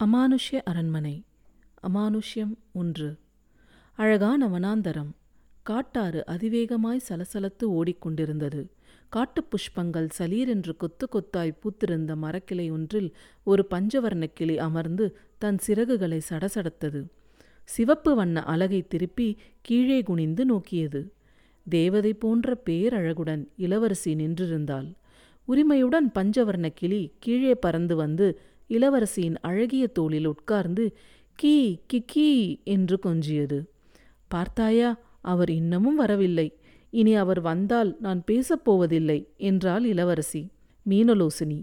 அமானுஷ்ய அரண்மனை அமானுஷ்யம் ஒன்று. அழகான வனாந்தரம் காட்டாறு அதிவேகமாய் சலசலத்து ஓடிக்கொண்டிருந்தது. காட்டுப் புஷ்பங்கள் சலீரென்று கொத்து கொத்தாய் பூத்திருந்த மரக்கிளை ஒன்றில் ஒரு பஞ்சவர்ண கிளி அமர்ந்து தன் சிறகுகளை சடசடத்தது. சிவப்பு வண்ண அலகை திருப்பி கீழே குனிந்து நோக்கியது. தேவதை போன்ற பேரழகுடன் இளவரசி நின்றிருந்தாள். உரிமையுடன் பஞ்சவர்ண கிளி கீழே பறந்து வந்து இளவரசியின் அழகிய தோளில் உட்கார்ந்து கீ கிக்கீ என்று கொஞ்சியது. பார்த்தாயா அவர் இன்னமும் வரவில்லை. இனி அவர் வந்தால் நான் பேசப்போவதில்லை என்றாள் இளவரசி. மீனலோசினி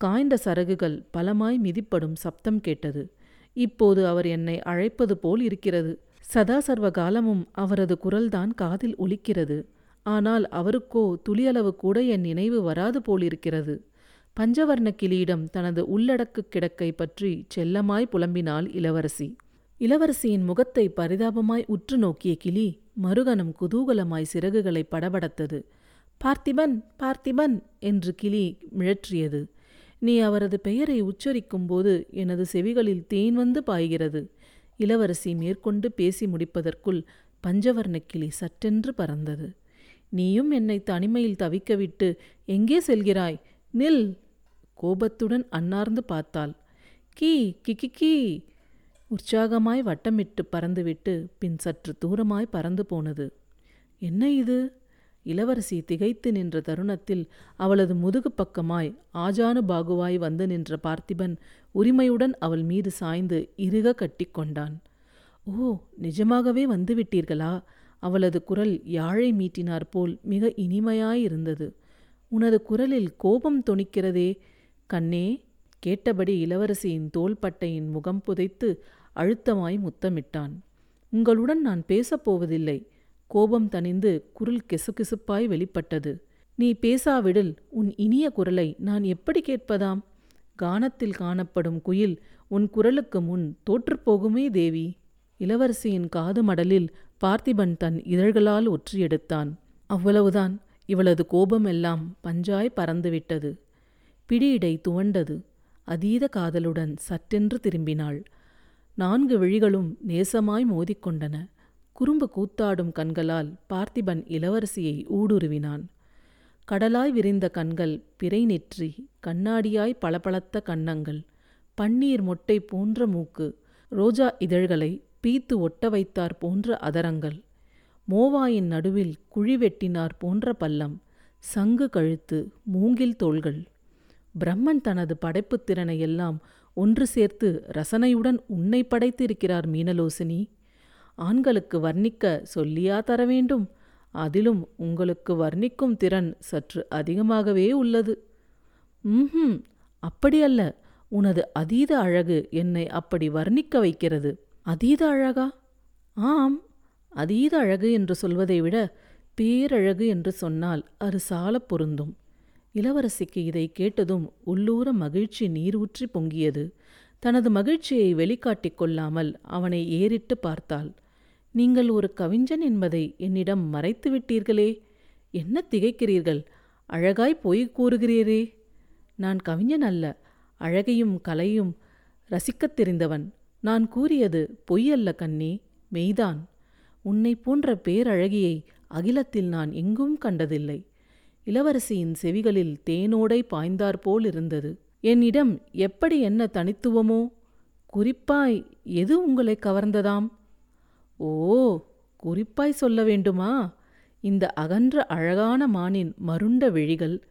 காய்ந்த சரகுகள் பலமாய் மிதிப்படும் சப்தம் கேட்டது. இப்போது அவர் என்னை அழைப்பது போல் இருக்கிறது. சதா சர்வ காலமும் அவரது குரல்தான் காதில் ஒலிக்கிறது. ஆனால் அவருக்கோ துளியளவு கூட என் நினைவு வராது போலிருக்கிறது. பஞ்சவர்ண கிளியிடம் தனது உள்ளடக்கு கிடக்கை பற்றி செல்லமாய் புலம்பினாள் இளவரசி. இளவரசியின் முகத்தை பரிதாபமாய் உற்று நோக்கிய கிளி மறுகணம் குதூகலமாய் சிறகுகளை படபடத்தது. பார்த்திபன் பார்த்திபன் என்று கிளி மிழற்றியது. நீ அவரது பெயரை உச்சரிக்கும்போது எனது செவிகளில் தேன் வந்து பாய்கிறது. இளவரசி மேற்கொண்டு பேசி முடிப்பதற்குள் பஞ்சவர்ண கிளி சற்றென்று பறந்தது. நீயும் என்னை தனிமையில் தவிக்கவிட்டு எங்கே செல்கிறாய்? நில்! கோபத்துடன் அன்னார்ந்து பார்த்தாள். கீ கிக்கி கீ உற்சாகமாய் வட்டமிட்டு பறந்துவிட்டு பின் சற்று தூரமாய் பறந்து போனது. என்ன இது? இளவரசி திகைத்து நின்ற தருணத்தில் அவளது முதுகு பக்கமாய் ஆஜானு பாகுவாய் வந்து நின்ற பார்த்திபன் உரிமையுடன் அவள் மீது சாய்ந்து இறுக கட்டிக்கொண்டான் ஓ நிஜமாகவே வந்துவிட்டீர்களா? அவளது குரல் யாழை மீட்டினார் போல் மிக இனிமையாயிருந்தது உனது குரலில் கோபம் தொனிக்கிறதே கண்ணே கேட்டபடி இளவரசியின் தோள்பட்டையின் முகம் புதைத்து அழுத்தமாய் முத்தமிட்டான். உங்களுடன் நான் பேசப்போவதில்லை கோபம் தணிந்து குரல் கிசுகிசுப்பாய் வெளிப்பட்டது. நீ பேசாவிடில் உன் இனிய குரலை நான் எப்படி கேட்பதாம்? கானத்தில் காணப்படும் குயில் உன் குரலுக்கு முன் தோற்றுப்போகுமே தேவி. இளவரசியின் காது மடலில் பார்த்திபன் தன் இதழ்களால் ஒற்றியெடுத்தான். அவ்வளவுதான். இவளது கோபமெல்லாம் பஞ்சாய் பறந்துவிட்டது. பிடியிடை துவண்டது. அதீத காதலுடன் சற்றென்று திரும்பினாள். நான்கு விழிகளும் நேசமாய் மோதிக்கொண்டன. குறும்பு கூத்தாடும் கண்களால் பார்த்திபன் இளவரசியை ஊடுருவினான். கடலாய் விரிந்த கண்கள் பிறை நெற்றி கண்ணாடியாய் பளபளத்த கன்னங்கள் பன்னீர் மொட்டை போன்ற மூக்கு ரோஜா இதழ்களை பீத்து ஒட்ட வைத்தார் போன்ற அதரங்கள் மோவாயின் நடுவில் குழி வெட்டினார் போன்ற பல்லம் சங்கு கழுத்து மூங்கில் தோள்கள். பிரம்மன் தனது படைப்புத் திறனை எல்லாம் ஒன்று சேர்த்து ரசனையுடன் உன்னை படைத்திருக்கிறார் மீனலோசினி. ஆண்களுக்கு வர்ணிக்க சொல்லியா தர வேண்டும் அதிலும் உங்களுக்கு வர்ணிக்கும் திறன் சற்று அதிகமாகவே உள்ளது. ம் அப்படியல்ல உனது அதீத அழகு என்னை அப்படி வர்ணிக்க வைக்கிறது. அதீத அழகா? ஆம் அதீத அழகு என்று சொல்வதை விட பேரழகு என்று சொன்னால் அது சால பொருந்தும். இளவரசிக்கு இதை கேட்டதும் உள்ளூர மகிழ்ச்சி நீரூற்றி பொங்கியது. தனது மகிழ்ச்சியை வெளிக்காட்டிக் கொள்ளாமல் அவனை ஏறிட்டு பார்த்தாள். நீங்கள் ஒரு கவிஞன் என்பதை என்னிடம் மறைத்து விட்டீர்களே? என்ன திகைக்கிறீர்கள்? அழகாய் பொய் கூறுகிறீரே? நான் கவிஞன் அல்ல அழகையும் கலையும் ரசிக்கத் தெரிந்தவன். நான் கூறியது பொய் அல்ல கண்ணி மெய்தான். உன்னை போன்ற பேரழகியை அகிலத்தில் நான் எங்கும் கண்டதில்லை. இளவரசியின் செவிகளில் தேனோடை பாய்ந்தாற்போல் இருந்தது என்னிடம் எப்படி என்ன தனித்துவமோ? குறிப்பாய் எது உங்களை கவர்ந்ததாம்? ஓ குறிப்பாய் சொல்ல வேண்டுமா? இந்த அகன்ற அழகான மானின் மருண்ட விழிகள்.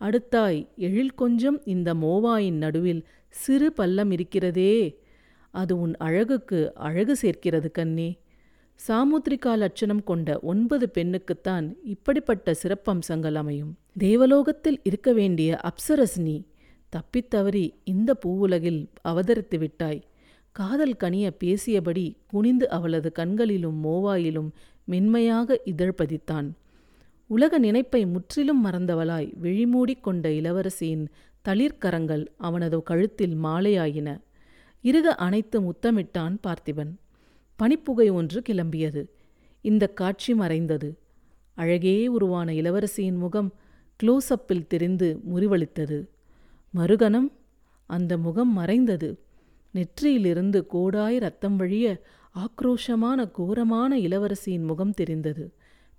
அடுத்தாய் எழில் கொஞ்சம் இந்த மோவாயின் நடுவில் சிறு பள்ளம் இருக்கிறதே. அது உன் அழகுக்கு அழகு சேர்க்கிறது கண்ணே. சாமுத்ரிகா லட்சணம் கொண்ட ஒன்பது பெண்ணுக்குத்தான் இப்படிப்பட்ட சிறப்பம்சங்கள் அமையும். தேவலோகத்தில் இருக்க வேண்டிய அப்சரஸ்னி தப்பித்தவறி இந்த பூவுலகில் அவதரித்து விட்டாய். காதல் கனிய பேசியபடி குனிந்து அவளது கண்களிலும் மோவாயிலும் மென்மையாக இதழ் பதித்தான். உலக நினைப்பை முற்றிலும் மறந்தவளாய் விழிமூடிக் கொண்ட இளவரசியின் தளிர்கரங்கள் அவனது கழுத்தில் மாலையாயின. இருக அனைத்து முத்தமிட்டான் பார்த்திபன். பனிப்புகை ஒன்று கிளம்பியது. இந்த காட்சி மறைந்தது. அழகே உருவான இளவரசியின் முகம் க்ளோஸ்அப்பில் தெரிந்து முறிவளித்தது. மறுகணம்? அந்த முகம் மறைந்தது. நெற்றியிலிருந்து கோடாய் ரத்தம் வழிய ஆக்ரோஷமான கோரமான இளவரசியின் முகம் தெரிந்தது.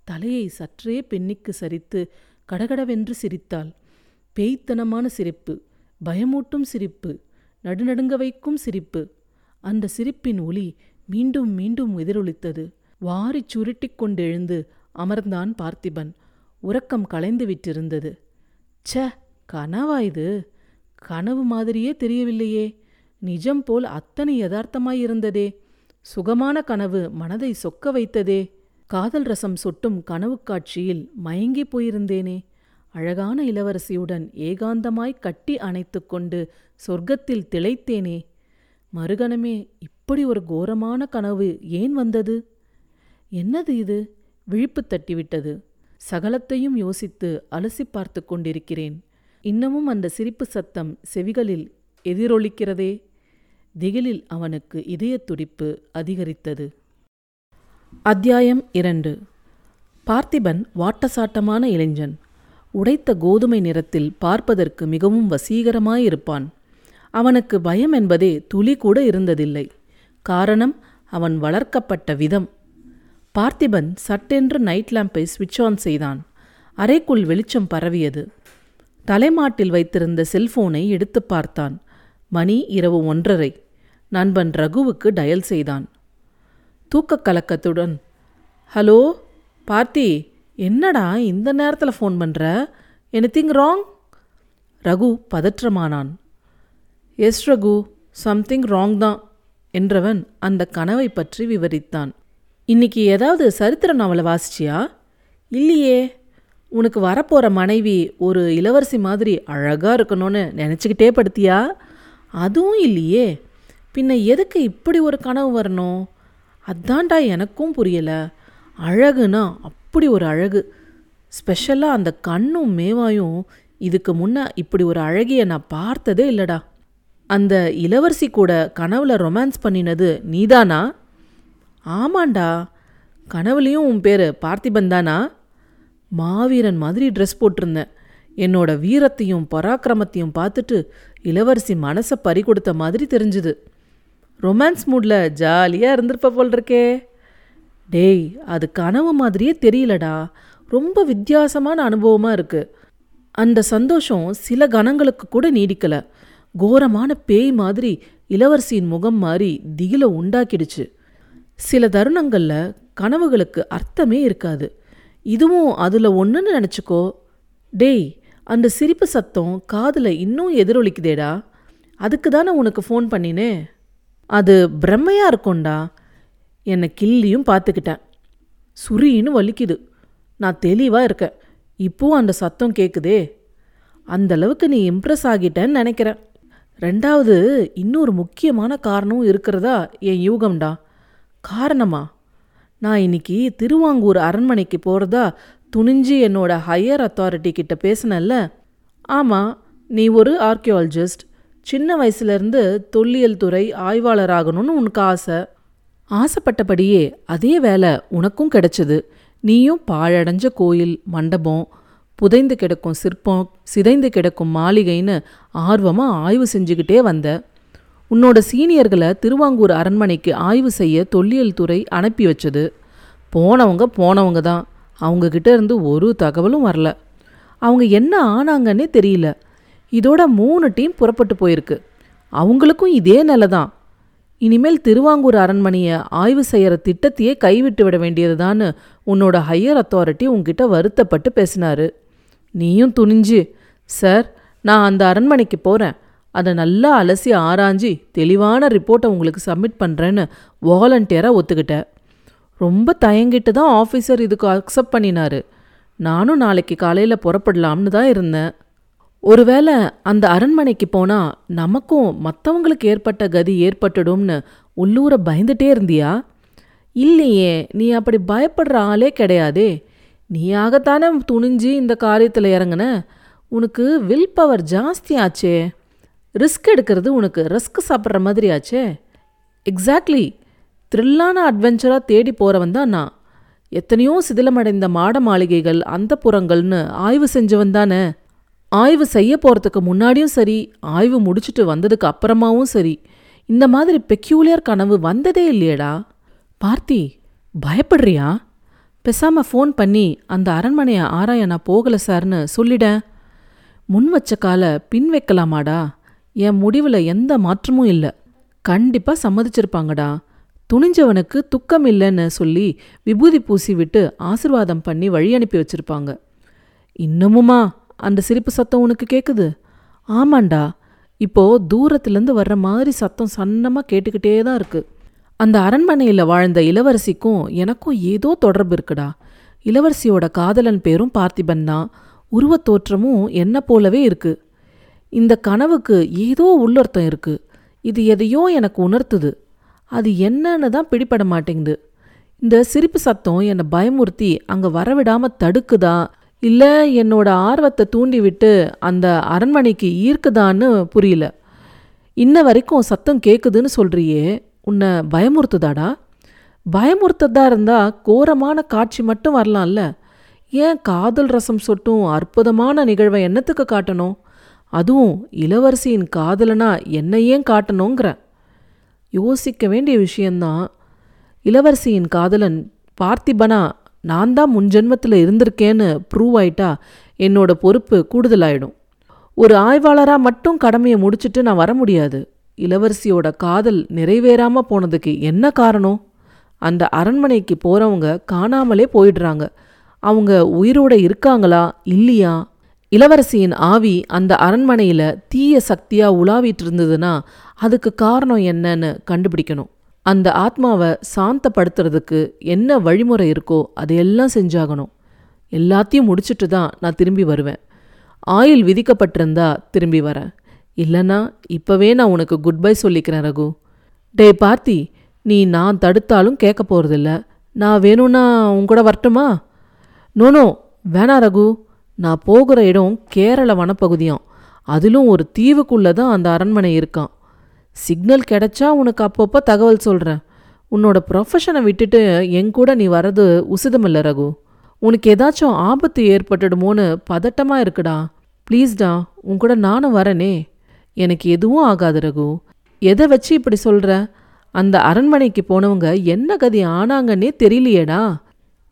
தலையை சற்றே பெண்ணிக்கு சரித்து கடகடவென்று சிரித்தாள். பேய்த்தனமான சிரிப்பு பயமூட்டும் சிரிப்பு நடுநடுங்க வைக்கும் சிரிப்பு. அந்த சிரிப்பின் ஒளி மீண்டும் மீண்டும் எதிரொலித்தது வாரிச் சுருட்டிக் கொண்டெழுந்து அமர்ந்தான் பார்த்திபன். உறக்கம் கலைந்து விட்டிருந்தது. ச்ச கனவா இது? கனவு மாதிரியே தெரியவில்லையே. நிஜம் போல் அத்தனை யதார்த்தமாயிருந்ததே சுகமான கனவு மனதை சொக்க வைத்ததே. காதல் ரசம் சொட்டும் கனவு காட்சியில் மயங்கி போயிருந்தேனே. அழகான இளவரசியுடன் ஏகாந்தமாய் கட்டி அணைத்து கொண்டு சொர்க்கத்தில் திளைத்தேனே. மறுகணமே இப்படி ஒரு கோரமான கனவு ஏன் வந்தது? என்னது இது? விழிப்பு தட்டிவிட்டது. சகலத்தையும் யோசித்து அலசி பார்த்து கொண்டிருக்கிறேன். இன்னமும் அந்த சிரிப்பு சத்தம் செவிகளில் எதிரொலிக்கிறதே? திகிலில் அவனுக்கு இதய துடிப்பு அதிகரித்தது. அத்தியாயம் இரண்டு. பார்த்திபன் வாட்டசாட்டமான இளைஞன். உடைத்த கோதுமை நிறத்தில் பார்ப்பதற்கு மிகவும் வசீகரமாயிருப்பான். அவனுக்கு பயம் என்பதே துளி கூட இருந்ததில்லை. காரணம் அவன் வளர்க்கப்பட்ட விதம். பார்த்திபன் சட்டென்று நைட் லேம்பை சுவிட்ச் ஆன் செய்தான். அறைக்குள் வெளிச்சம் பரவியது. தலைமாட்டில் வைத்திருந்த செல்போனை எடுத்து பார்த்தான். மணி இரவு ஒன்றரை. நண்பன் ரகுவுக்கு டயல் செய்தான். தூக்கக் கலக்கத்துடன் ஹலோ பார்த்தி என்னடா இந்த நேரத்தில் ஃபோன் பண்ணுற எனிதிங் ராங் ரகு பதற்றமானான். எஸ் ரகு சம்திங் ராங் தான் என்றவன் அந்த கனவை பற்றி விவரித்தான். இன்னைக்கு ஏதாவது சரித்திர நாவலை வாசிச்சியா? இல்லையே உனக்கு வரப்போகிற மனைவி ஒரு இளவரசி மாதிரி அழகாக இருக்கணும்னு நினச்சிக்கிட்டே படுத்தியா? அதுவும் இல்லையே பின்ன எதுக்கு இப்படி ஒரு கனவு வரணும்? அதான்டா எனக்கும் புரியலை அழகுனா அப்படி ஒரு அழகு. ஸ்பெஷலாக அந்த கண்ணும் மேவாயும் இதுக்கு முன்ன இப்படி ஒரு அழகிய நான் பார்த்ததே இல்லைடா. அந்த இளவரசி கூட கனவுல ரொமான்ஸ் பண்ணினது நீதானா? ஆமாண்டா. கனவுலேயும் உன் பேர் பார்த்திபன் தானா? மாவீரன் மாதிரி ட்ரெஸ் போட்டிருந்தேன். என்னோட வீரத்தையும் பராக்கிரமத்தையும் பார்த்துட்டு இளவரசி மனசை பறி கொடுத்த மாதிரி தெரிஞ்சுது. ரொமான்ஸ் மூடில் ஜாலியாக இருந்திருப்ப போல் இருக்கே டேய் அது கனவு மாதிரியே தெரியலடா. ரொம்ப வித்தியாசமான அனுபவமாக இருக்குது அந்த சந்தோஷம் சில கணங்களுக்கு கூட நீடிக்கலை. கோரமான பேய் மாதிரி இளவரசியின் முகம் மாறி திகில உண்டாக்கிடுச்சு. சில தருணங்களில் கனவுகளுக்கு அர்த்தமே இருக்காது. இதுவும் அதில் ஒன்றுன்னு நினச்சிக்கோ. டேய் அந்த சிரிப்பு சத்தம் காதில் இன்னும் எதிரொலிக்குதேடா. அதுக்கு தானே உனக்கு ஃபோன் பண்ணினே. அது பிரம்மையாக இருக்கும்டா. என்னை கிள்ளியும் பார்த்துக்கிட்டேன். சுரின்னு வலிக்குது. நான் தெளிவாக இருக்கேன். இப்போவும் அந்த சத்தம் கேட்குதே அந்த அளவுக்கு நீ இம்ப்ரெஸ் ஆகிட்டேன்னு நினைக்கிறேன். ரெண்டாவது இன்னொரு முக்கியமான காரணமும் இருக்கிறதா என் யூகம்டா. காரணமா? நான் இன்னைக்கு திருவாங்கூர் அரண்மனைக்கு போகிறதா துணிஞ்சு என்னோட ஹையர் அத்தாரிட்டி கிட்ட பேசினல்ல ஆமாம் நீ ஒரு ஆர்கியாலஜிஸ்ட் சின்ன வயசுலேருந்து தொல்லியல் துறை ஆய்வாளராகணும்னு உனக்கு ஆசை. ஆசைப்பட்டபடியே அதே வேலை உனக்கும் கிடைச்சது. நீயும் பாழடைஞ்ச கோயில் மண்டபம் புதைந்து கிடக்கும் சிற்பம் சிதைந்து கிடக்கும் மாளிகைன்னு ஆர்வமாக ஆய்வு செஞ்சுக்கிட்டே வந்த. உன்னோட சீனியர்களை திருவாங்கூர் அரண்மனைக்கு ஆய்வு செய்ய தொல்லியல் துறை அனுப்பி வச்சது. போனவங்க போனவங்க தான். அவங்கக்கிட்ட இருந்து ஒரு தகவலும் வரல. அவங்க என்ன ஆனாங்கன்னே தெரியல. இதோட மூணு டீம் புறப்பட்டு போயிருக்கு. அவங்களுக்கும் இதே நிலை தான். இனிமேல் திருவாங்கூர் அரண்மனையை ஆய்வு செய்கிற திட்டத்தையே கைவிட்டு விட வேண்டியதுதான்னு உன்னோட ஹையர் அத்தாரிட்டி உங்ககிட்ட வருத்தப்பட்டு பேசினாரு. நீயும் துணிஞ்சு. சார் நான் அந்த அரண்மனைக்கு போகிறேன் அதை நல்லா அலசி ஆராய்ஞ்சி தெளிவான ரிப்போர்ட்டை உங்களுக்கு சப்மிட் பண்ணுறேன்னு வாலண்டியராக ஒத்துக்கிட்டேன். ரொம்ப தயங்கிட்டு தான் ஆஃபீஸர் இதுக்கு அக்செப்ட் பண்ணினாரு. நானும் நாளைக்கு காலையில் புறப்படலாம்னு தான் இருந்தேன். ஒருவேளை அந்த அரண்மனைக்கு போனால் நமக்கும் மற்றவங்களுக்கு ஏற்பட்ட கதி ஏற்பட்டுடும்னு உள்ளூர பயந்துட்டே இருந்தியா? இல்லையே நீ அப்படி பயப்படுற ஆளே கிடையாதே. நீயாகத்தானே துணிஞ்சு இந்த காரியத்தில் இறங்குன? உனக்கு வில் பவர் ஜாஸ்தி ஆச்சே. ரிஸ்க் எடுக்கிறது உனக்கு ரிஸ்க் சாப்பிட்ற மாதிரி ஆச்சே. எக்ஸாக்ட்லி த்ரில்லான அட்வென்ச்சராக தேடி போகிறவன் தான் நான். எத்தனையோ சிதிலமடைந்த மாட மாளிகைகள் அந்த புறங்கள்னு ஆய்வு செஞ்சவன் தானே. ஆய்வு செய்ய போகிறதுக்கு முன்னாடியும் சரி ஆய்வு முடிச்சுட்டு வந்ததுக்கு அப்புறமாவும் சரி. இந்த மாதிரி பெக்யூலியர் கனவு வந்ததே இல்லையேடா. பார்த்தி பயப்படுறியா? பேசாம ஃபோன் பண்ணி அந்த அரண்மனையை ஆராய நான் போகலை சார்னு சொல்லிடேன் முன் வச்ச காலை பின் வைக்கலாமாடா? என் முடிவில் எந்த மாற்றமும் இல்லை. கண்டிப்பாக சம்மதிச்சிருப்பாங்கடா. துணிஞ்சவனுக்கு துக்கம் இல்லைன்னு சொல்லி விபூதி பூசி விட்டு ஆசிர்வாதம் பண்ணி வழி அனுப்பி வச்சிருப்பாங்க. இன்னமுமா அந்த சிரிப்பு சத்தம் உனக்கு கேட்குது ஆமாண்டா. இப்போது தூரத்துலேருந்து வர்ற மாதிரி சத்தம் சன்னமாக கேட்டுக்கிட்டே தான் இருக்குது அந்த அரண்மனையில் வாழ்ந்த இளவரசிக்கும் எனக்கும் ஏதோ தொடர்பு இருக்குடா. இளவரசியோட காதலன் பேரும் பார்த்திபன் தான். உருவத் தோற்றமும் என்ன போலவே இருக்கு. இந்த கனவுக்கு ஏதோ உள்ளர்த்தம் இருக்கு. இது எதையோ எனக்கு உணர்த்துது. அது என்னன்னு தான் பிடிபட மாட்டேங்குது. இந்த சிரிப்பு சத்தம் என்னை பயமுறுத்தி அங்கே வரவிடாம தடுக்குதா? இல்லை என்னோட ஆர்வத்தை தூண்டிவிட்டு அந்த அரண்மனைக்கு ஈர்க்குதான்னு புரியல. இன்ன வரைக்கும் சத்தம் கேட்குதுன்னு சொல்றியே. உன்னை பயமுறுத்துதாடா? பயமுறுத்ததா இருந்தால் கோரமான காட்சி மட்டும் வரலாம்ல. ஏன் காதல் ரசம் சொட்டும் அற்புதமான நிகழ்வை என்னத்துக்கு காட்டணும்? அதுவும் இளவரசியின் காதலனா என்ன ஏன் காட்டணுங்கிற. யோசிக்க வேண்டிய விஷயந்தான் இளவரசியின் காதலன் பார்த்திபனா நான் தான் முன் ஜென்மத்தில் இருந்திருக்கேன்னு ப்ரூவ் ஆயிட்டா என்னோட பொறுப்பு கூடுதலாயிடும். ஒரு ஆய்வாளராக மட்டும் கடமையை முடிச்சிட்டு நான் வர முடியாது. இளவரசியோட காதல் நிறைவேறாம போனதுக்கு என்ன காரணம்? அந்த அரண்மனைக்கு போறவங்க காணாமலே போயிடுறாங்க. அவங்க உயிரோட இருக்காங்களா? இல்லையா? இளவரசியின் ஆவி அந்த அரண்மனையில தீய சக்தியா உலாவிட்டு இருந்ததுன்னா அதுக்கு காரணம் என்னன்னு கண்டுபிடிக்கணும். அந்த ஆத்மாவை சாந்தப்படுத்துறதுக்கு என்ன வழிமுறை இருக்கோ அதையெல்லாம் செஞ்சாகணும். எல்லாத்தையும் முடிச்சுட்டு தான் நான் திரும்பி வருவேன். ஆயில் விதிக்கப்பட்டிருந்தா திரும்பி வரேன். இல்லைன்னா இப்போவே நான் உனக்கு குட் பை சொல்லிக்கிறேன் ரகு. டே பார்த்தி நீ நான் தடுத்தாலும் கேட்க போகிறதில்ல நான் வேணும்னா உங்கூட வரட்டுமா? நோனோ வேணா ரகு. நான் போகிற இடம் கேரள வனப்பகுதியாம். அதிலும் ஒரு தீவுக்குள்ளே தான் அந்த அரண்மனை இருக்கான் சிக்னல் கிடைச்சா உனக்கு அப்பப்போ தகவல் சொல்கிறேன் உன்னோட ப்ரொஃபஷனை விட்டுட்டு என் கூட நீ வர்றது உசிதமில்ல ரகு. உனக்கு ஏதாச்சும் ஆபத்து ஏற்பட்டுடுமோன்னு பதட்டமாக இருக்குடா. ப்ளீஸ்டா உன் கூட நானும் வரனே. எனக்கு எதுவும் ஆகாது ரகு. எதை வச்சு இப்படி சொல்கிற அந்த அரண்மனைக்கு போனவங்க என்ன கதி ஆனாங்கன்னே தெரியலையேடா.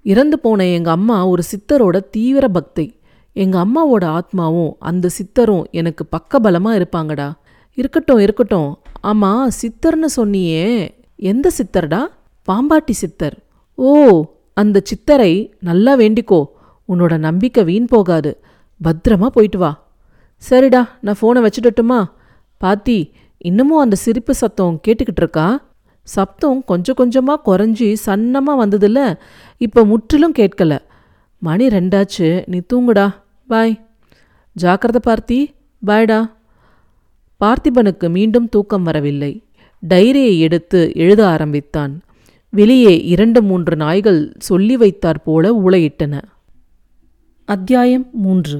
இறந்து போன எங்க அம்மா ஒரு சித்தரோட தீவிர பக்தி. எங்க அம்மாவோட ஆத்மாவும் அந்த சித்தரும் எனக்கு பக்கபலமா இருப்பாங்கடா. இருக்கட்டும் இருக்கட்டும். ஆமா சித்தர்னு சொன்னியே. எந்த சித்தர்டா? பாம்பாட்டி சித்தர். ஓ அந்த சித்தரை நல்லா வேண்டிக்கோ. உன்னோட நம்பிக்கை வீண் போகாது. பத்திரமா போயிட்டு வா. சரிடா நான் ஃபோனை வச்சுடட்டுமா? பாத்தி இன்னமும் அந்த சிரிப்பு சத்தம் கேட்டுக்கிட்டு இருக்கா? சப்தம் கொஞ்சம் கொஞ்சமாக குறைஞ்சி சன்னமாக வந்ததில்ல இப்போ முற்றிலும் கேட்கல. மணி ரெண்டாச்சு நீ தூங்குடா பாய் ஜாக்கிரதை பார்த்தி பாய்டா பார்த்திபனுக்கு மீண்டும் தூக்கம் வரவில்லை. டைரியை எடுத்து எழுத ஆரம்பித்தான். வெளியே இரண்டு மூன்று நாய்கள் சொல்லி வைத்தாற் போல ஊளையிட்டன. அத்தியாயம் மூன்று.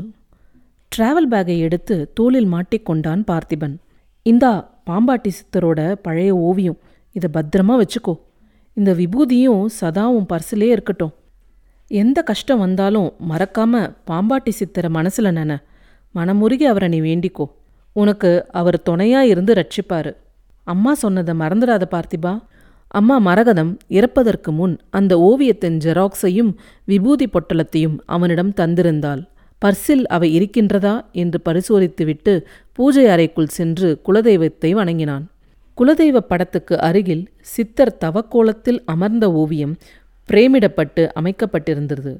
டிராவல் பேக்கை எடுத்து தோளில் மாட்டிக்கொண்டான் பார்த்திபன். இந்தா பாம்பாட்டி சித்தரோட பழைய ஓவியம். இதை பத்திரமா வச்சுக்கோ. இந்த விபூதியும் சதா உன் பர்சிலே இருக்கட்டும். எந்த கஷ்டம் வந்தாலும் மறக்காம பாம்பாட்டி சித்தரை மனசில் நென. மனமுருகி அவரை நீ வேண்டிக்கோ. உனக்கு அவர் துணையா இருந்து ரட்சிப்பாரு. அம்மா சொன்னதை மறந்துடாத பார்த்திபா. அம்மா மரகதம் இறப்பதற்கு முன் அந்த ஓவியத்தின் ஜெராக்ஸையும் விபூதி பொட்டலத்தையும் அவனிடம் தந்திருந்தாள். பர்சில் அவை இருக்கின்றதா? என்று பரிசோதித்துவிட்டு பூஜை அறைக்குள் சென்று குலதெய்வத்தை வணங்கினான். குலதெய்வ படத்துக்கு அருகில் சித்தர் தவக்கோலத்தில் அமர்ந்த ஓவியம் பிரேமிடப்பட்டு அமைக்கப்பட்டிருந்தது.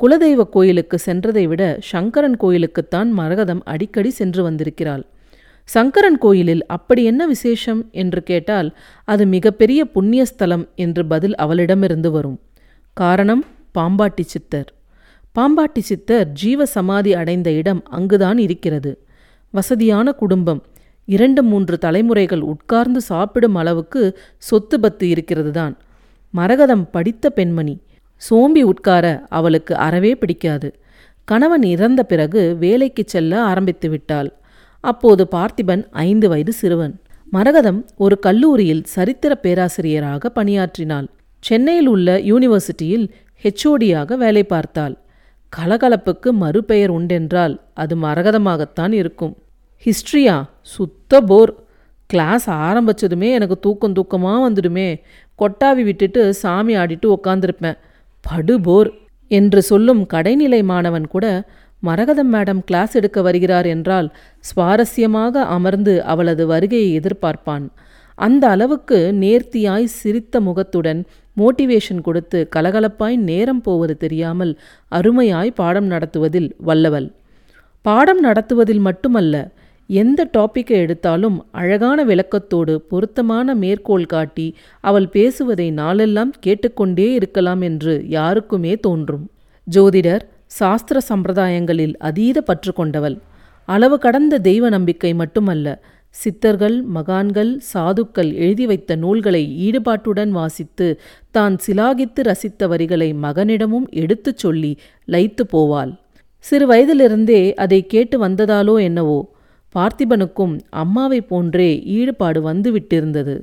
குலதெய்வ கோயிலுக்கு சென்றதை விட சங்கரன் கோயிலுக்குத்தான் மரகதம் அடிக்கடி சென்று வந்திருக்கிறாள். சங்கரன் கோயிலில் அப்படி என்ன விசேஷம்? என்று கேட்டால் அது மிகப்பெரிய புண்ணியஸ்தலம் என்று பதில் அவளிடமிருந்து வரும். காரணம் பாம்பாட்டி சித்தர். பாம்பாட்டி சித்தர் ஜீவ சமாதி அடைந்த இடம் அங்குதான் இருக்கிறது. வசதியான குடும்பம். இரண்டு மூன்று தலைமுறைகள் உட்கார்ந்து சாப்பிடும் அளவுக்கு சொத்து பத்து இருக்கிறது தான் மரகதம் படித்த பெண்மணி. சோம்பி உட்கார அவளுக்கு அறவே பிடிக்காது. கணவன் இறந்த பிறகு வேலைக்கு செல்ல ஆரம்பித்து விட்டாள். அப்போது பார்த்திபன் ஐந்து வயது சிறுவன். மரகதம் ஒரு கல்லூரியில் சரித்திர பேராசிரியராக பணியாற்றினாள். சென்னையில் உள்ள யூனிவர்சிட்டியில் ஹெச்ஓடியாக வேலை பார்த்தாள். கலகலப்புக்கு மறுபெயர் உண்டென்றால் அது மரகதமாகத்தான் இருக்கும். ஹிஸ்ட்ரியா? சுத்த போர். கிளாஸ் ஆரம்பிச்சதுமே எனக்கு தூக்கம் தூக்கமாக வந்துடுமே. கொட்டாவி விட்டுட்டு சாமி ஆடிட்டு உக்காந்துருப்பேன். படுபோர் என்று சொல்லும் கடைநிலை மாணவன் கூட மரகதம் மேடம் கிளாஸ் எடுக்க வருகிறார் என்றால் சுவாரஸ்யமாக அமர்ந்து அவளது வருகையை எதிர்பார்ப்பான். அந்த அளவுக்கு நேர்த்தியாய் சிரித்த முகத்துடன் மோட்டிவேஷன் கொடுத்து கலகலப்பாய் நேரம் போவது தெரியாமல் அருமையாய் பாடம் நடத்துவதில் வல்லவள். பாடம் நடத்துவதில் மட்டுமல்ல எந்த டாப்பிக்கை எடுத்தாலும் அழகான விளக்கத்தோடு பொருத்தமான மேற்கோள் காட்டி அவள் பேசுவதை நாளெல்லாம் கேட்டுக்கொண்டே இருக்கலாம் என்று யாருக்குமே தோன்றும். ஜோதிடர் சாஸ்திர சம்பிரதாயங்களில் அதீத பற்று கொண்டவள். அளவு கடந்த தெய்வ நம்பிக்கை மட்டுமல்ல சித்தர்கள் மகான்கள் சாதுக்கள் எழுதி வைத்த நூல்களை ஈடுபாட்டுடன் வாசித்து தான் சிலாகித்து ரசித்த வரிகளை மகனிடமும் எடுத்துச் சொல்லி லைத்து போவாள். சிறு வயதிலிருந்தே அதை கேட்டு வந்ததாலோ என்னவோ பார்த்திபனுக்கும் அம்மாவை போன்றே ஈடுபாடு வந்துவிட்டிருந்தது.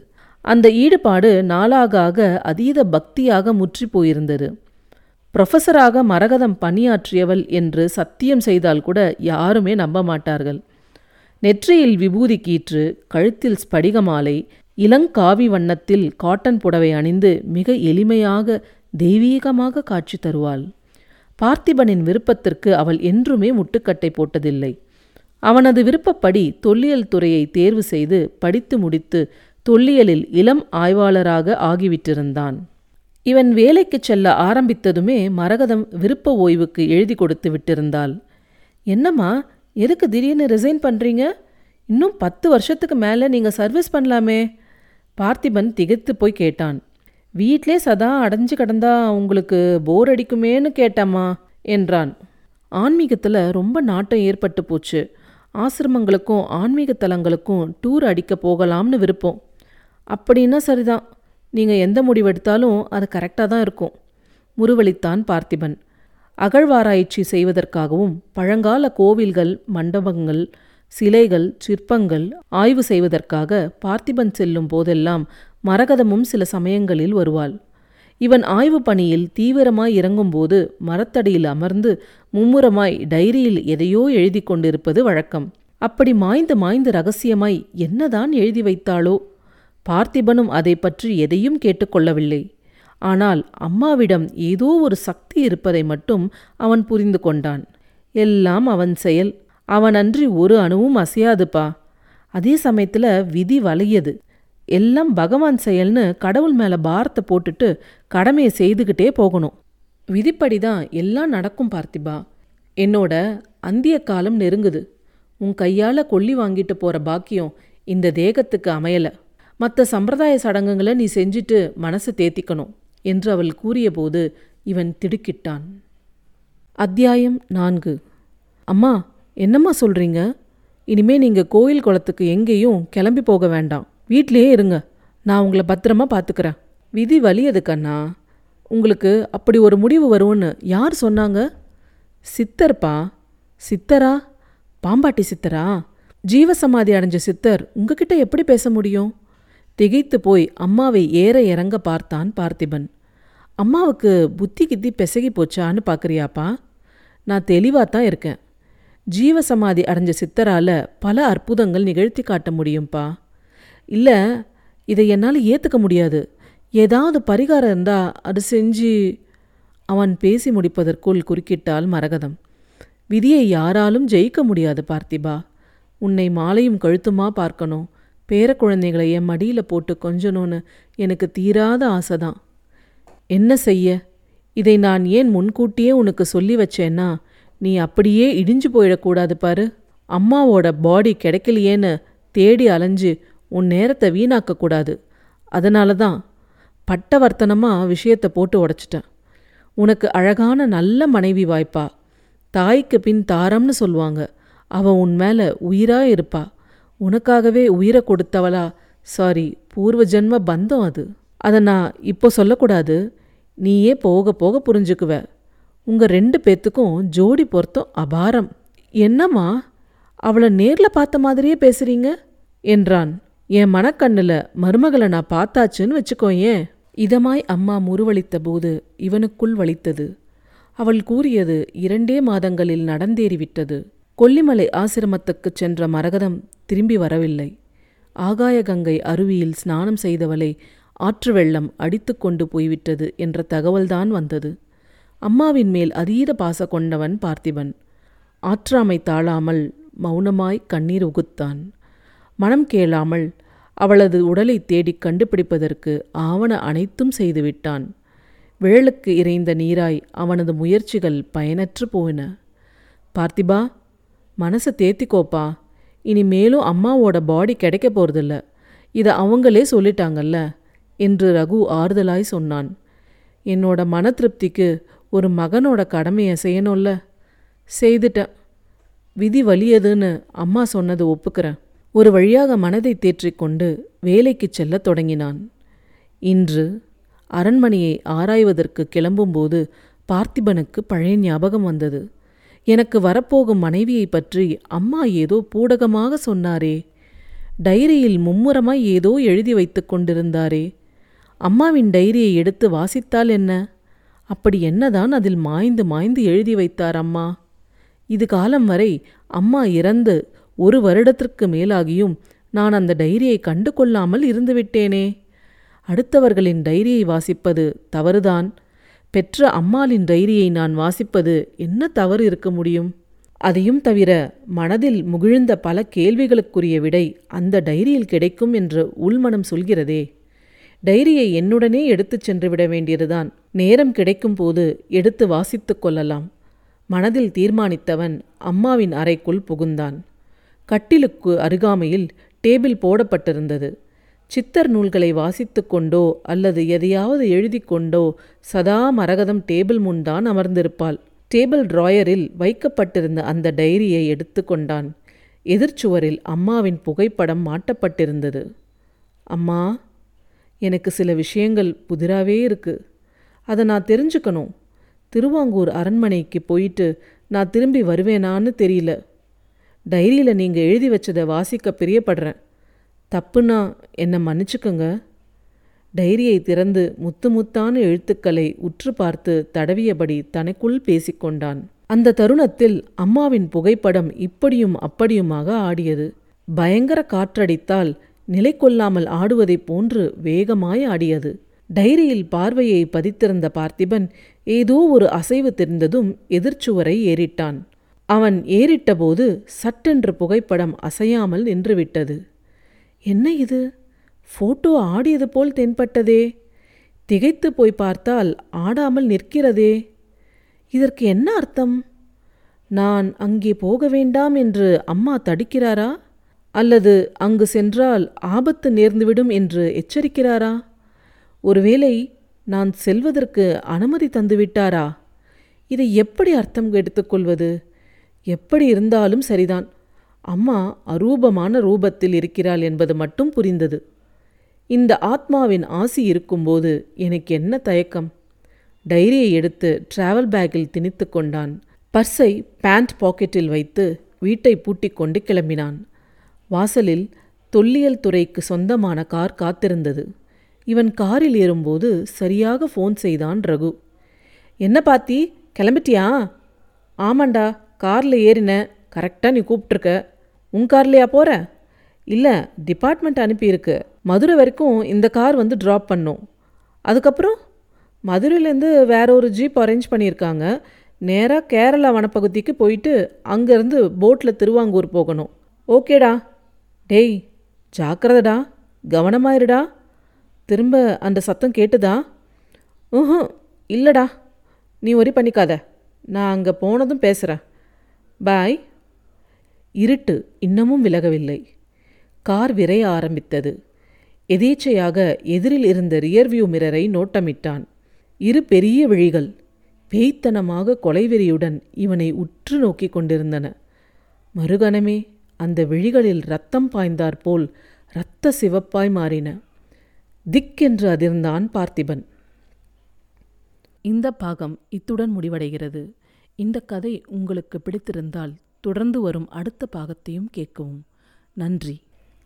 அந்த ஈடுபாடு நாளாக ஆக அதீத பக்தியாக முற்றி போயிருந்தது. ப்ரொஃபஸராக மரகதம் பணியாற்றியவள் என்று சத்தியம் செய்தால் கூட யாருமே நம்ப மாட்டார்கள். நெற்றியில் விபூதி கீற்று கழுத்தில் ஸ்படிகமாலை இளங்காவி வண்ணத்தில் காட்டன் புடவை அணிந்து மிக எளிமையாக தெய்வீகமாக காட்சி தருவாள். பார்த்திபனின் விருப்பத்திற்கு அவள் என்றுமே முட்டுக்கட்டை போட்டதில்லை. அவனது விருப்பப்படி தொல்லியல் துறையை தேர்வு செய்து படித்து முடித்து தொல்லியலில் இளம் ஆய்வாளராக ஆகிவிட்டிருந்தான். இவன் வேலைக்குச் செல்ல ஆரம்பித்ததுமே மரகதம் விருப்ப ஓய்வுக்கு எழுதி கொடுத்து விட்டிருந்தாள். என்னம்மா எதுக்கு திடீர்னு ரிசைன் பண்ணுறீங்க இன்னும் பத்து வருஷத்துக்கு மேலே நீங்கள் சர்வீஸ் பண்ணலாமே. பார்த்திபன் திகைத்து போய் கேட்டான். வீட்டிலே சதா அடைஞ்சு கிடந்தா உங்களுக்கு போர் அடிக்குமேன்னு கேட்டம்மா என்றான். ஆன்மீகத்தில் ரொம்ப நாட்டம் ஏற்பட்டு போச்சு. ஆசிரமங்களுக்கும் ஆன்மீக தலங்களுக்கும் டூர் அடிக்க போகலாம்னு விருப்பம். அப்படின்னா சரிதான். நீங்கள் எந்த முடிவெடுத்தாலும் அது கரெக்டாக தான் இருக்கும். முருவளித்தான் பார்த்திபன். அகழ்வாராய்ச்சி செய்வதற்காகவும் பழங்கால கோவில்கள் மண்டபங்கள் சிலைகள் சிற்பங்கள் ஆய்வு செய்வதற்காக பார்த்திபன் செல்லும் போதெல்லாம் மரகதமும் சில சமயங்களில் வருவாள். இவன் ஆய்வு பணியில் தீவிரமாய் இறங்கும்போது மரத்தடியில் அமர்ந்து மும்முரமாய் டைரியில் எதையோ எழுதி கொண்டிருப்பது வழக்கம். அப்படி மாய்ந்து மாய்ந்து ரகசியமாய் என்னதான் எழுதி வைத்தாளோ? பார்த்திபனும் அதை பற்றி எதையும் கேட்டுக்கொள்ளவில்லை ஆனால் அம்மாவிடம் ஏதோ ஒரு சக்தி இருப்பதை மட்டும் அவன் புரிந்து கொண்டான். எல்லாம் அவன் செயல். அவனன்றி ஒரு அணுவும் அசையாதுப்பா. அதே சமயத்தில் விதி வலையது எல்லாம் பகவான் செயல்னு கடவுள் மேலே பாரத்தை போட்டுட்டு கடமையை செய்துக்கிட்டே போகணும். விதிப்படி தான் எல்லாம் நடக்கும் பார்த்திபா. என்னோட அந்திய காலம் நெருங்குது. உன் கையால் கொல்லி வாங்கிட்டு போகிற பாக்கியம் இந்த தேகத்துக்கு அமையலை. மற்ற சம்பிரதாய சடங்குகளை நீ செஞ்சுட்டு மனசு தேத்திக்கணும். என்று அவள் கூறியபோது இவன் திடுக்கிட்டான். அத்தியாயம் நான்கு. அம்மா என்னம்மா சொல்கிறீங்க இனிமே நீங்கள் கோயில் குளத்துக்கு எங்கேயும் கிளம்பி போக வேண்டாம். வீட்லேயே இருங்க. நான் உங்களை பத்திரமா பார்த்துக்கிறேன் விதி வலியது கண்ணா. உங்களுக்கு அப்படி ஒரு முடிவு வரும்னு யார் சொன்னாங்க? சித்தர்ப்பா? சித்தரா? பாம்பாட்டி சித்தரா? ஜீவசமாதி அடைஞ்ச சித்தர் உங்ககிட்ட எப்படி பேச முடியும்? திகைத்து போய் அம்மாவை ஏற இறங்க பார்த்தான் பார்த்திபன். அம்மாவுக்கு புத்தி கித்தி பிசகி போச்சான்னு பார்க்குறியாப்பா நான் தெளிவாக தான் இருக்கேன். ஜீவசமாதி அடைஞ்ச சித்தரால் பல அற்புதங்கள் நிகழ்த்தி காட்ட முடியும்ப்பா இல்லை இதை என்னால் ஏற்றுக்க முடியாது. ஏதாவது பரிகாரம் இருந்தால் அது செஞ்சு அவன் பேசி முடிப்பதற்குள் குறுக்கிட்டாள் மரகதம். விதியை யாராலும் ஜெயிக்க முடியாது பார்த்திபா. உன்னை மாலையும் கழுத்துமா பார்க்கணும். பேரக்குழந்தைகளை என் மடியில் போட்டு கொஞ்சணும்னு எனக்கு தீராத ஆசைதான். என்ன செய்ய? இதை நான் ஏன் முன்கூட்டியே உனக்கு சொல்லி வச்சேன்னா நீ அப்படியே இடிஞ்சு போயிடக்கூடாது பாரு. அம்மாவோட பாடி கிடைக்கலையேன்னு தேடி அலைஞ்சு உன் நேரத்தை வீணாக்கக்கூடாது. அதனால தான் பட்டவர்த்தனமாக விஷயத்தை போட்டு உடச்சிட்டேன். உனக்கு அழகான நல்ல மனைவி வாய்ப்பா. தாய்க்கு பின் தாரம்னு சொல்லுவாங்க. அவ உன் மேலே உயிரா இருப்பா. உனக்காகவே உயிரை கொடுத்தவளா சாரி பூர்வ ஜென்ம பந்தம் அது. அதை நான் இப்போ சொல்லக்கூடாது. நீயே போக போக புரிஞ்சுக்குவ. உங்கள் ரெண்டு பேத்துக்கும் ஜோடி பொருத்தம் அபாரம். என்னம்மா? அவளை நேரில் பார்த்த மாதிரியே பேசுறீங்க? என்றான். என் மனக்கண்ணுல மருமகளை நான் பார்த்தாச்சுன்னு வச்சுக்கோயேன். இதமாய் அம்மா முருவளித்த போது இவனுக்குள் வலித்தது. அவள் கூறியது இரண்டே மாதங்களில் நடந்தேறிவிட்டது. கொல்லிமலை ஆசிரமத்துக்குச் சென்ற மரகதம் திரும்பி வரவில்லை. ஆகாயகங்கை அருவியில் ஸ்நானம் செய்தவளை ஆற்று வெள்ளம் அடித்து கொண்டு போய்விட்டது என்ற தகவல்தான் வந்தது. அம்மாவின் மேல் அதீத பாச கொண்டவன் பார்த்திபன். ஆற்றாமை தாழாமல் மௌனமாய் கண்ணீர் உகுத்தான். மனம் கேளாமல் அவளது உடலை தேடிக் கண்டுபிடிப்பதற்கு ஆவண அனைத்தும் செய்துவிட்டான். விழலுக்கு இறைந்த நீராய் அவனது முயற்சிகள் பயனற்று போயின. பார்த்திபா மனசை தேத்திக்கோப்பா. இனி மேலும் அம்மாவோட பாடி கிடைக்க போறதில்ல. இதை அவங்களே சொல்லிட்டாங்கல்ல. என்று ரகு ஆறுதலாய் சொன்னான். என்னோட மன திருப்திக்கு ஒரு மகனோட கடமையை செய்யணும்ல? செய்துட்டேன். விதி வலியதுன்னு அம்மா சொன்னது ஒப்புக்கிறேன். ஒரு வழியாக மனதை தேற்றிக்கொண்டு வேலைக்கு செல்லத் தொடங்கினான். இன்று அரண்மனையை ஆராய்வதற்கு கிளம்பும்போது பார்த்திபனுக்கு பழைய ஞாபகம் வந்தது. எனக்கு வரப்போகும் மனைவியை பற்றி அம்மா ஏதோ பூடகமாக சொன்னாரே. டைரியில் மும்முரமாய் ஏதோ எழுதி வைத்து கொண்டிருந்தாரே. அம்மாவின் டைரியை எடுத்து வாசித்தால் என்ன? அப்படி என்னதான் அதில் மாய்ந்து மாய்ந்து எழுதி வைத்தார் அம்மா. இது காலம் வரை அம்மா இறந்து ஒரு வருடத்திற்கு மேலாகியும் நான் அந்த டைரியை கண்டு கொள்ளாமல் இருந்துவிட்டேனே அடுத்தவர்களின் டைரியை வாசிப்பது தவறுதான். பெற்ற அம்மாளின் டைரியை நான் வாசிப்பது என்ன தவறு இருக்க முடியும்? அதையும் தவிர மனதில் முகிழ்ந்த பல கேள்விகளுக்குரிய விடை அந்த டைரியில் கிடைக்கும் என்று உள்மனம் சொல்கிறதே. டைரியை என்னுடனே எடுத்துச் சென்று விட வேண்டியதுதான். நேரம் கிடைக்கும் போது எடுத்து வாசித்து கொள்ளலாம். மனதில் தீர்மானித்தவன் அம்மாவின் அறைக்குள் புகுந்தான். கட்டிலுக்கு அருகாமையில் டேபிள் போடப்பட்டிருந்தது. சித்தர் நூல்களை வாசித்து கொண்டோ அல்லது எதையாவது எழுதி கொண்டோ சதா மரகதம் டேபிள் முன்தான் அமர்ந்திருப்பாள். டேபிள் டிராயரில் வைக்கப்பட்டிருந்த அந்த டைரியை எடுத்து கொண்டான். எதிர்ச்சுவரில் அம்மாவின் புகைப்படம் மாட்டப்பட்டிருந்தது. அம்மா எனக்கு சில விஷயங்கள் புதிராகவே இருக்கு. அதை நான் தெரிஞ்சுக்கணும். திருவாங்கூர் அரண்மனைக்கு போயிட்டு நான் திரும்பி வருவேனான்னு தெரியல. டைரியில் நீங்கள் எழுதி வச்சதை வாசிக்க பிரியப்படுறேன். தப்புன்னா என்னை மன்னிச்சுக்கோங்க. டைரியை திறந்து முத்து முத்தான எழுத்துக்களை உற்று பார்த்து தடவியபடி தனக்குள் பேசிக்கொண்டான் அந்த தருணத்தில் அம்மாவின் புகைப்படம் இப்படியும் அப்படியுமாக ஆடியது. பயங்கர காற்றடித்தால் நிலை கொள்ளாமல் ஆடுவதைப் போன்று வேகமாய் ஆடியது. டைரியில் பார்வையை பதித்திருந்த பார்த்திபன் ஏதோ ஒரு அசைவு தெரிந்ததும் எதிர்ச்சுவரை ஏறிட்டான். அவன் ஏறிட்டபோது சட்டென்று புகைப்படம் அசையாமல் நின்றுவிட்டது. என்ன இது? ஃபோட்டோ ஆடியது போல் தென்பட்டதே? திகைத்து போய் பார்த்தால் ஆடாமல் நிற்கிறதே? இதற்கு என்ன அர்த்தம்? நான் அங்கே போக வேண்டாம் என்று அம்மா தடுக்கிறாரா? அல்லது அங்கு சென்றால் ஆபத்து நேர்ந்துவிடும் என்று எச்சரிக்கிறாரா? ஒருவேளை நான் செல்வதற்கு அனுமதி தந்துவிட்டாரா? இதை எப்படி அர்த்தம் எடுத்துக்கொள்வது எப்படி இருந்தாலும் சரிதான். அம்மா அரூபமான ரூபத்தில் இருக்கிறாள் என்பது மட்டும் புரிந்தது. இந்த ஆத்மாவின் ஆசி இருக்கும்போது எனக்கு என்ன தயக்கம்? டைரியை எடுத்து டிராவல் பேக்கில் திணித்து கொண்டான். பர்ஸை பேண்ட் பாக்கெட்டில் வைத்து வீட்டை பூட்டிக் கொண்டு கிளம்பினான். வாசலில் தொல்லியல் துறைக்கு சொந்தமான கார் காத்திருந்தது. இவன் காரில் ஏறும்போது சரியாக ஃபோன் செய்தான் ரகு. என்ன பாத்தி கிளம்பிட்டியா? ஆமாண்டா காரில் ஏறினேன் கரெக்டாக நீ கூப்பிட்ருக்க உன் கார்லையா போகிற இல்லை டிபார்ட்மெண்ட் அனுப்பியிருக்கு. மதுரை வரைக்கும் இந்த கார் வந்து ட்ராப் பண்ணும். அதுக்கப்புறம்? மதுரையிலேருந்து வேற ஒரு ஜீப் அரேஞ்ச் பண்ணியிருக்காங்க. நேராக கேரளா வனப்பகுதிக்கு போயிட்டு அங்கேருந்து போட்டில் திருவாங்கூர் போகணும். ஓகேடா. டேய் ஜாக்கிரதடா கவனமாயிருடா. திரும்ப அந்த சத்தம் கேட்டுதா? ம் இல்லைடா. நீ ஒரி பண்ணிக்காத. நான் அங்கே போனதும் பேசுகிறேன் பாய் இருட்டு இன்னமும் விலகவில்லை. கார் விரைய ஆரம்பித்தது. எதேச்சையாக எதிரில் இருந்த ரியர்வியூ மிரரை நோட்டமிட்டான். இரு பெரிய விழிகள் பேய்த்தனமாக கொலைவெறியுடன் இவனை உற்று நோக்கிக் கொண்டிருந்தன. மறுகணமே அந்த விழிகளில் ரத்தம் பாய்ந்தாற்போல் இரத்த சிவப்பாய் மாறின. திக்கென்று அதிர்ந்தான் பார்த்திபன். இந்த பாகம் இத்துடன் முடிவடைகிறது. இந்த கதை உங்களுக்கு பிடித்திருந்தால் தொடர்ந்து வரும் அடுத்த பாகத்தையும் கேட்கவும். நன்றி.